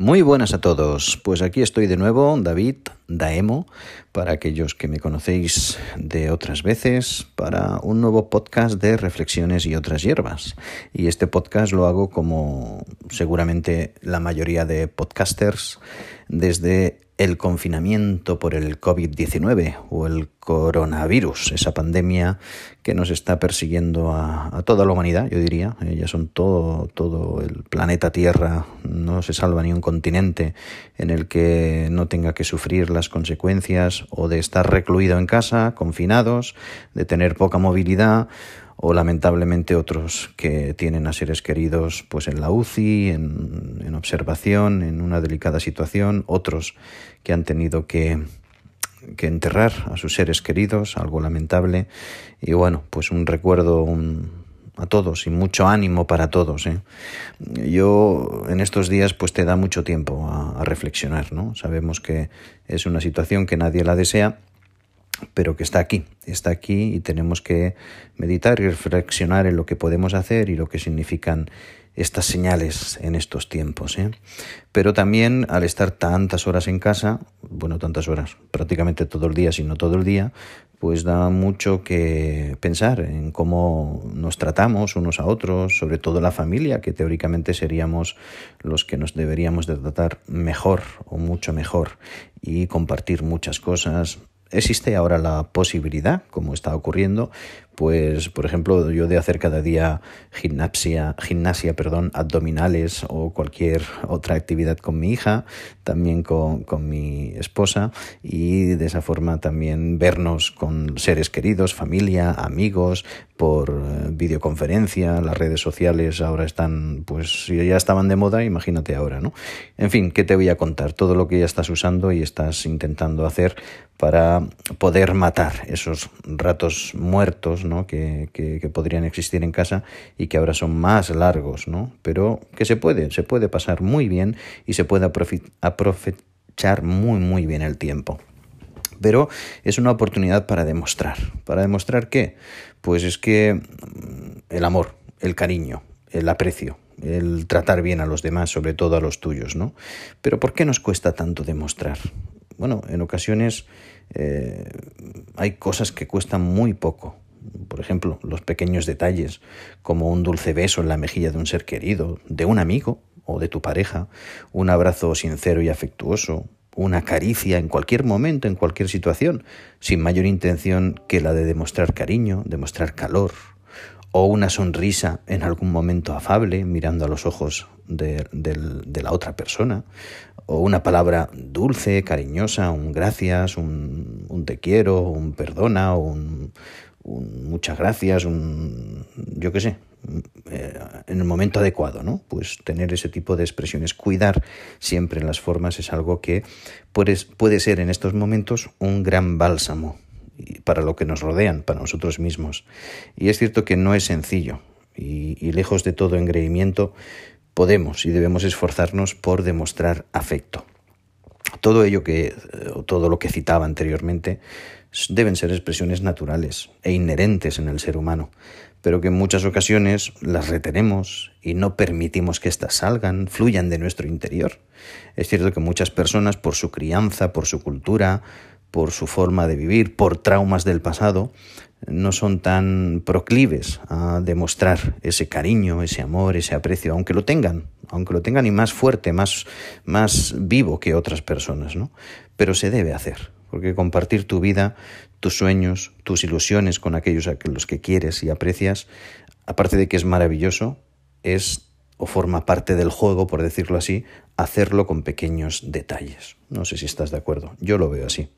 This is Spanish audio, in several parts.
Muy buenas a todos. Pues aquí estoy de nuevo, David Daemo, para aquellos que me conocéis de otras veces, para un nuevo podcast de reflexiones y otras hierbas. Y este podcast lo hago como seguramente la mayoría de podcasters desde el confinamiento por el COVID-19 o el coronavirus, esa pandemia que nos está persiguiendo a, toda la humanidad, yo diría. Eh, son todo, todo el planeta Tierra, no se salva ni un continente en el que no tenga que sufrir las consecuencias o de estar recluido en casa, confinados, de tener poca movilidad o lamentablemente otros que tienen a seres queridos pues en la UCI, en, en observación, en una delicada situación, otros que han tenido que, que enterrar a sus seres queridos, algo lamentable, y bueno, pues un recuerdo a todos y mucho ánimo para todos. ¿eh? Yo en estos días pues te da mucho tiempo a, a reflexionar, ¿no? Sabemos que es una situación que nadie la desea, pero que está aquí, está aquí y tenemos que meditar y reflexionar en lo que podemos hacer y lo que significan estas señales en estos tiempos. ¿eh? Pero también al estar tantas horas en casa, bueno, tantas horas, prácticamente todo el día, si no todo el día, pues da mucho que pensar en cómo nos tratamos unos a otros, sobre todo la familia, que teóricamente seríamos los que nos deberíamos de tratar mejor o mucho mejor y compartir muchas cosas, existe ahora la posibilidad, como está ocurriendo, pues por ejemplo yo de hacer cada día gimnasia, gimnasia perdón, abdominales o cualquier otra actividad con mi hija, también con, con mi esposa y de esa forma también vernos con seres queridos, familia, amigos, por eh, videoconferencia, las redes sociales ahora están, pues si ya estaban de moda, imagínate ahora, ¿no? En fin, ¿qué te voy a contar? Todo lo que ya estás usando y estás intentando hacer para poder matar esos ratos muertos que, podrían existir en casa y que ahora son más largos, ¿no? pero que se puede, se puede pasar muy bien y se puede aprovechar muy muy bien el tiempo. Pero es una oportunidad para demostrar. ¿Para demostrar qué? Pues es que mm, el amor, el cariño, el aprecio, el tratar bien a los demás, sobre todo a los tuyos, ¿no? Pero ¿por qué nos cuesta tanto demostrar? Bueno, en ocasiones eh, hay cosas que cuestan muy poco. Por ejemplo, los pequeños detalles, como un dulce beso en la mejilla de un ser querido, de un amigo o de tu pareja, un abrazo sincero y afectuoso, una caricia en cualquier momento, en cualquier situación, sin mayor intención que la de demostrar cariño, demostrar calor, o una sonrisa en algún momento afable, mirando a los ojos de, la otra persona, o una palabra dulce, cariñosa, un gracias, un, un te quiero, un perdona, un, un muchas gracias, un yo qué sé, eh, en el momento adecuado, ¿no? Pues tener ese tipo de expresiones, cuidar siempre las formas es algo que puede, puede ser en estos momentos un gran bálsamo para lo que nos rodean, para nosotros mismos. Y es cierto que no es sencillo y lejos de todo engreimiento, podemos y debemos esforzarnos por demostrar afecto. Todo ello que, eh, todo lo que citaba anteriormente, deben ser expresiones naturales e inherentes en el ser humano, pero que en muchas ocasiones las retenemos y no permitimos que éstas salgan, fluyan de nuestro interior. Es cierto que muchas personas, por su crianza, por su cultura, por su forma de vivir, por traumas del pasado, no son tan proclives a demostrar ese cariño, ese amor, ese aprecio, aunque lo tengan, aunque lo tengan y más fuerte, más, más vivo que otras personas, ¿no? Pero se debe hacer, porque compartir tu vida, tus sueños, tus ilusiones con aquellos a los que quieres y aprecias, aparte de que es maravilloso, es o forma parte del juego, por decirlo así, hacerlo con pequeños detalles. No sé si estás de acuerdo, yo lo veo así.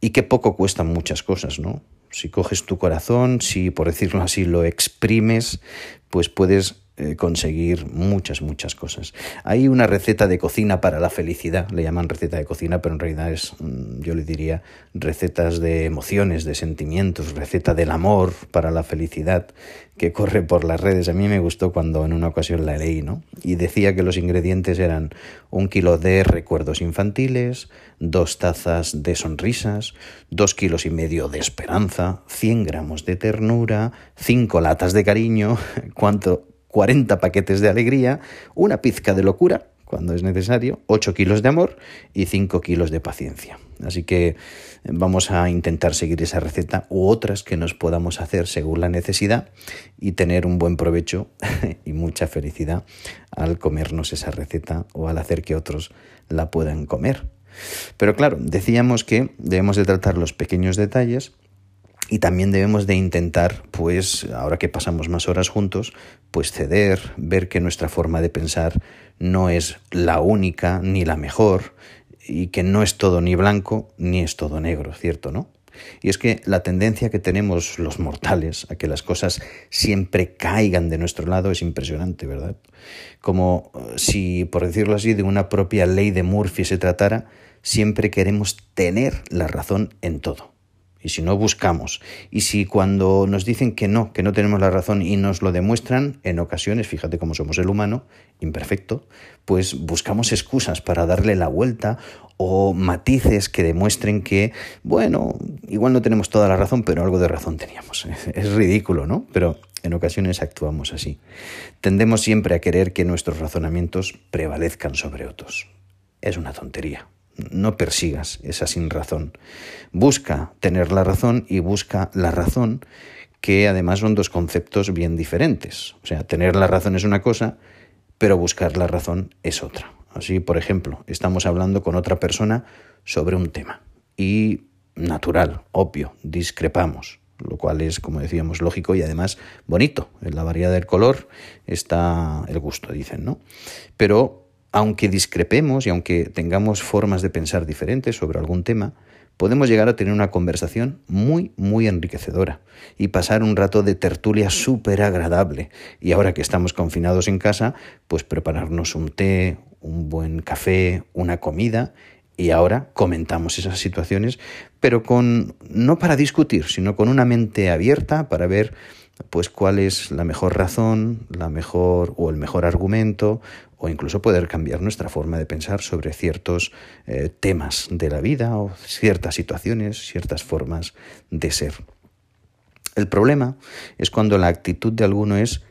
Y qué poco cuestan muchas cosas, ¿no? Si coges tu corazón, si por decirlo así lo exprimes, pues puedes eh, conseguir muchas, muchas cosas. Hay una receta de cocina para la felicidad, le llaman receta de cocina, pero en realidad es, mm, yo le diría, recetas de emociones, de sentimientos, receta del amor para la felicidad, que corre por las redes. A mí me gustó cuando en una ocasión la leí, ¿no? Y decía que los ingredientes eran un kilo de recuerdos infantiles, dos tazas de sonrisas, dos kilos y medio de esperanza, 100 gramos de ternura, cinco latas de cariño, cuánto 40 paquetes de alegría, una pizca de locura, cuando es necesario, 8 kilos de amor y 5 kilos de paciencia. Así que vamos a intentar seguir esa receta u otras que nos podamos hacer según la necesidad y tener un buen provecho y mucha felicidad al comernos esa receta o al hacer que otros la puedan comer. Pero claro, decíamos que debemos de tratar los pequeños detalles y también debemos de intentar, pues, ahora que pasamos más horas juntos, pues ceder, ver que nuestra forma de pensar no es la única ni la mejor y que no es todo ni blanco ni es todo negro, ¿cierto, no? Y es que la tendencia que tenemos los mortales a que las cosas siempre caigan de nuestro lado es impresionante, ¿verdad? Como eh, si, por decirlo así, de una propia ley de Murphy se tratara, siempre queremos tener la razón en todo y si no buscamos, y si cuando nos dicen que no, que no tenemos la razón y nos lo demuestran, en ocasiones, fíjate cómo somos el humano, imperfecto, pues buscamos excusas para darle la vuelta o matices que demuestren que, bueno, igual no tenemos toda la razón, pero algo de razón teníamos. Es ridículo, ¿no? Pero en ocasiones actuamos así. Tendemos siempre a querer que nuestros razonamientos prevalezcan sobre otros. Es una tontería no persigas esa sin razón. Busca tener la razón y busca la razón, que además son dos conceptos bien diferentes. O sea, tener la razón es una cosa, pero buscar la razón es otra. Así, por ejemplo, estamos hablando con otra persona sobre un tema y natural, obvio, discrepamos, lo cual es, como decíamos, lógico y además bonito. En la variedad del color está el gusto, dicen, ¿no? Pero aunque discrepemos y aunque tengamos formas de pensar diferentes sobre algún tema, podemos llegar a tener una conversación muy, muy enriquecedora y pasar un rato de tertulia súper agradable. Y ahora que estamos confinados en casa, pues prepararnos un té, un buen café, una comida y ahora comentamos esas situaciones, pero con no para discutir, sino con una mente abierta para ver pues cuál es la mejor razón, la mejor o el mejor argumento, o incluso poder cambiar nuestra forma de pensar sobre ciertos eh, temas de la vida o ciertas situaciones, ciertas formas de ser. El problema es cuando la actitud de alguno es,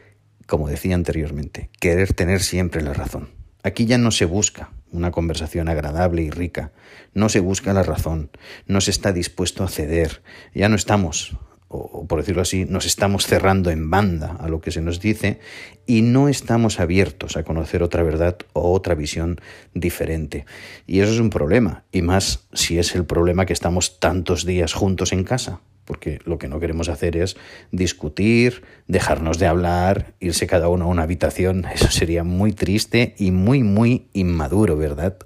como decía anteriormente, querer tener siempre la razón. Aquí ya no se busca una conversación agradable y rica, no se busca la razón, no se está dispuesto a ceder, ya no estamos o por decirlo así, nos estamos cerrando en banda a lo que se nos dice y no estamos abiertos a conocer otra verdad o otra visión diferente. Y eso es un problema, y más si es el problema que estamos tantos días juntos en casa, porque lo que no queremos hacer es discutir, dejarnos de hablar, irse cada uno a una habitación, eso sería muy triste y muy, muy inmaduro, ¿verdad?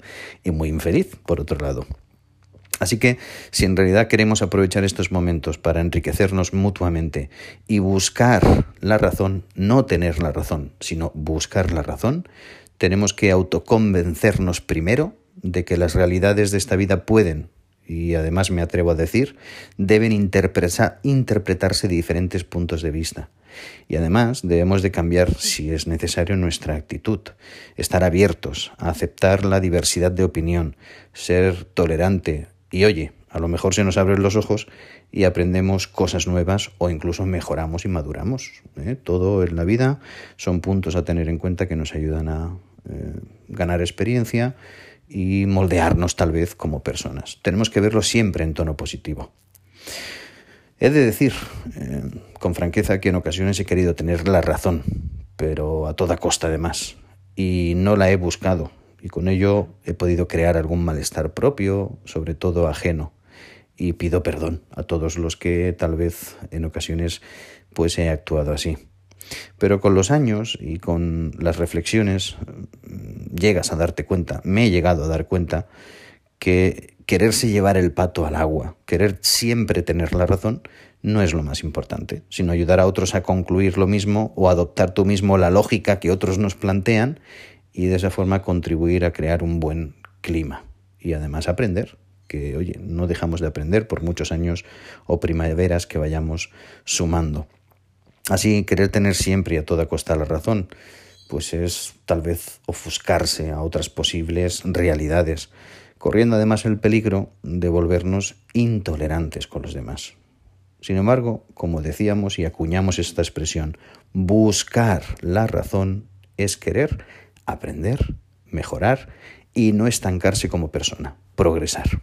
Y muy infeliz, por otro lado. Así que si en realidad queremos aprovechar estos momentos para enriquecernos mutuamente y buscar la razón, no tener la razón, sino buscar la razón, tenemos que autoconvencernos primero de que las realidades de esta vida pueden, y además me atrevo a decir, deben interpretarse de diferentes puntos de vista. Y además debemos de cambiar, si es necesario, nuestra actitud, estar abiertos a aceptar la diversidad de opinión, ser tolerante, y oye, a lo mejor se nos abren los ojos y aprendemos cosas nuevas o incluso mejoramos y maduramos. ¿eh? Todo en la vida son puntos a tener en cuenta que nos ayudan a eh, ganar experiencia y moldearnos tal vez como personas. Tenemos que verlo siempre en tono positivo. He de decir eh, con franqueza que en ocasiones he querido tener la razón, pero a toda costa además, y no la he buscado y con ello he podido crear algún malestar propio, sobre todo ajeno. Y pido perdón a todos los que tal vez en ocasiones pues he actuado así. Pero con los años y con las reflexiones mm, llegas a darte cuenta, me he llegado a dar cuenta que quererse llevar el pato al agua, querer siempre tener la razón, no es lo más importante, sino ayudar a otros a concluir lo mismo o adoptar tú mismo la lógica que otros nos plantean y de esa forma contribuir a crear un buen clima y además aprender, que oye, no dejamos de aprender por muchos años o primaveras que vayamos sumando. Así, querer tener siempre y a toda costa la razón, pues es tal vez ofuscarse a otras posibles realidades, corriendo además el peligro de volvernos intolerantes con los demás. Sin embargo, como decíamos y acuñamos esta expresión, buscar la razón es querer aprender, mejorar y no estancarse como persona, progresar.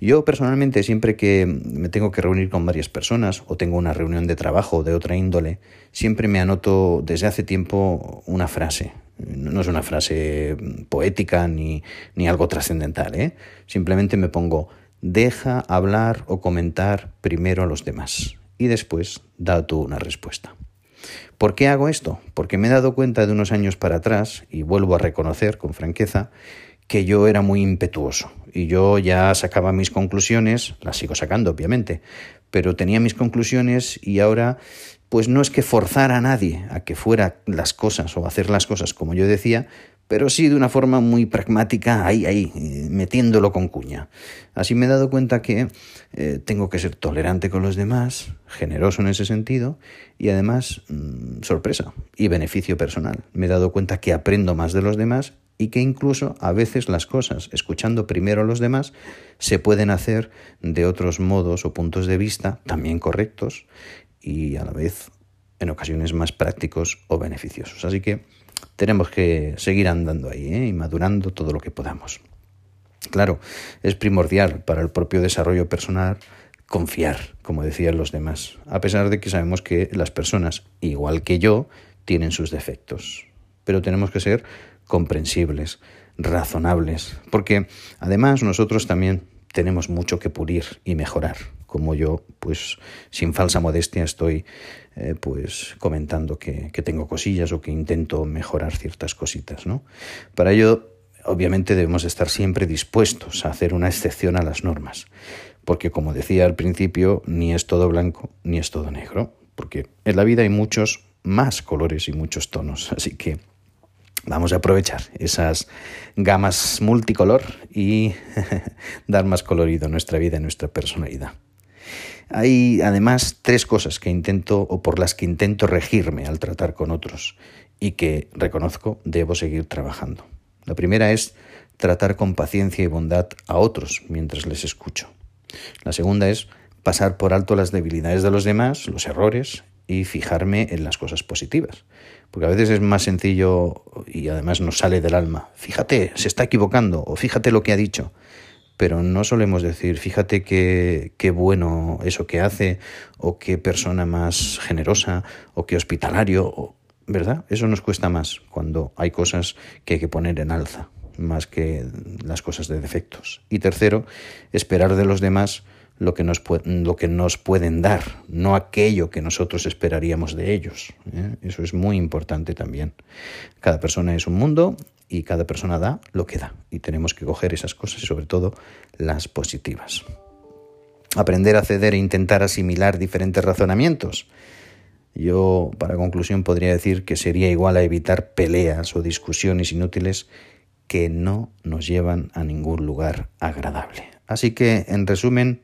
Yo personalmente siempre que me tengo que reunir con varias personas o tengo una reunión de trabajo de otra índole, siempre me anoto desde hace tiempo una frase. No es una frase poética ni, ni algo trascendental, ¿eh? simplemente me pongo deja hablar o comentar primero a los demás y después da tú una respuesta. ¿Por qué hago esto? Porque me he dado cuenta de unos años para atrás, y vuelvo a reconocer con franqueza, que yo era muy impetuoso y yo ya sacaba mis conclusiones, las sigo sacando obviamente, pero tenía mis conclusiones y ahora pues no es que forzara a nadie a que fuera las cosas o hacer las cosas como yo decía, pero sí de una forma muy pragmática, ahí, ahí, eh, metiéndolo con cuña. Así me he dado cuenta que eh, tengo que ser tolerante con los demás, generoso en ese sentido, y además, mm, sorpresa y beneficio personal. Me he dado cuenta que aprendo más de los demás y que incluso a veces las cosas, escuchando primero a los demás, se pueden hacer de otros modos o puntos de vista también correctos y a la vez en ocasiones más prácticos o beneficiosos. Así que tenemos que seguir andando ahí ¿eh? y madurando todo lo que podamos. Claro, es primordial para el propio desarrollo personal confiar, como decían los demás, a pesar de que sabemos que las personas, igual que yo, tienen sus defectos. Pero tenemos que ser comprensibles, razonables, porque además nosotros también tenemos mucho que pulir y mejorar, como yo, pues sin falsa modestia estoy eh, pues comentando que, tengo cosillas o que intento mejorar ciertas cositas, ¿no? Para ello, obviamente debemos estar siempre dispuestos a hacer una excepción a las normas, porque como decía al principio, ni es todo blanco ni es todo negro, porque en la vida hay muchos más colores y muchos tonos, así que Vamos a aprovechar esas gamas multicolor y dar más colorido a nuestra vida y nuestra personalidad. Hay además tres cosas que intento o por las que intento regirme al tratar con otros y que reconozco debo seguir trabajando. La primera es tratar con paciencia y bondad a otros mientras les escucho. La segunda es pasar por alto las debilidades de los demás, los errores y fijarme en las cosas positivas. Porque a veces es más sencillo y además nos sale del alma. Fíjate, se está equivocando o fíjate lo que ha dicho. Pero no solemos decir, fíjate qué, qué bueno eso que hace o qué persona más generosa o qué hospitalario, ¿verdad? Eso nos cuesta más cuando hay cosas que hay que poner en alza, más que las cosas de defectos. Y tercero, esperar de los demás lo que nos, lo que nos pueden dar, no aquello que nosotros esperaríamos de ellos. ¿eh? Eso es muy importante también. Cada persona es un mundo y cada persona da lo que da. Y tenemos que coger esas cosas y sobre todo las positivas. Aprender a ceder e intentar asimilar diferentes razonamientos. Yo, para conclusión, podría decir que sería igual a evitar peleas o discusiones inútiles que no nos llevan a ningún lugar agradable. Así que, en resumen,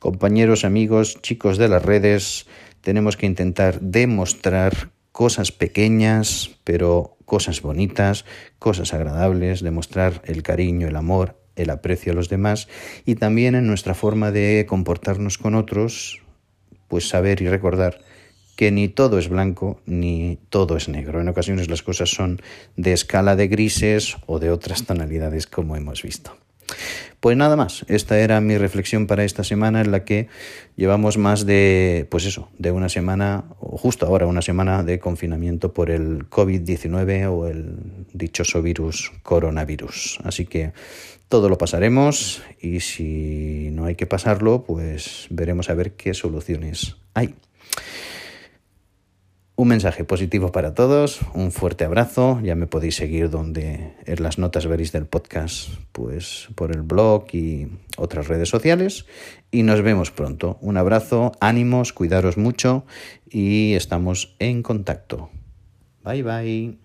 compañeros, amigos, chicos de las redes, tenemos que intentar demostrar cosas pequeñas, pero cosas bonitas, cosas agradables, demostrar el cariño, el amor, el aprecio a los demás y también en nuestra forma de comportarnos con otros, pues saber y recordar que ni todo es blanco ni todo es negro. En ocasiones las cosas son de escala de grises o de otras tonalidades como hemos visto. Pues nada más, esta era mi reflexión para esta semana en la que llevamos más de, pues eso, de una semana, o justo ahora una semana de confinamiento por el COVID-19 o el dichoso virus coronavirus. Así que todo lo pasaremos y si no hay que pasarlo, pues veremos a ver qué soluciones hay. Un mensaje positivo para todos, un fuerte abrazo, ya me podéis seguir donde en las notas veréis del podcast, pues por el blog y otras redes sociales y nos vemos pronto. Un abrazo, ánimos, cuidaros mucho y estamos en contacto. Bye bye.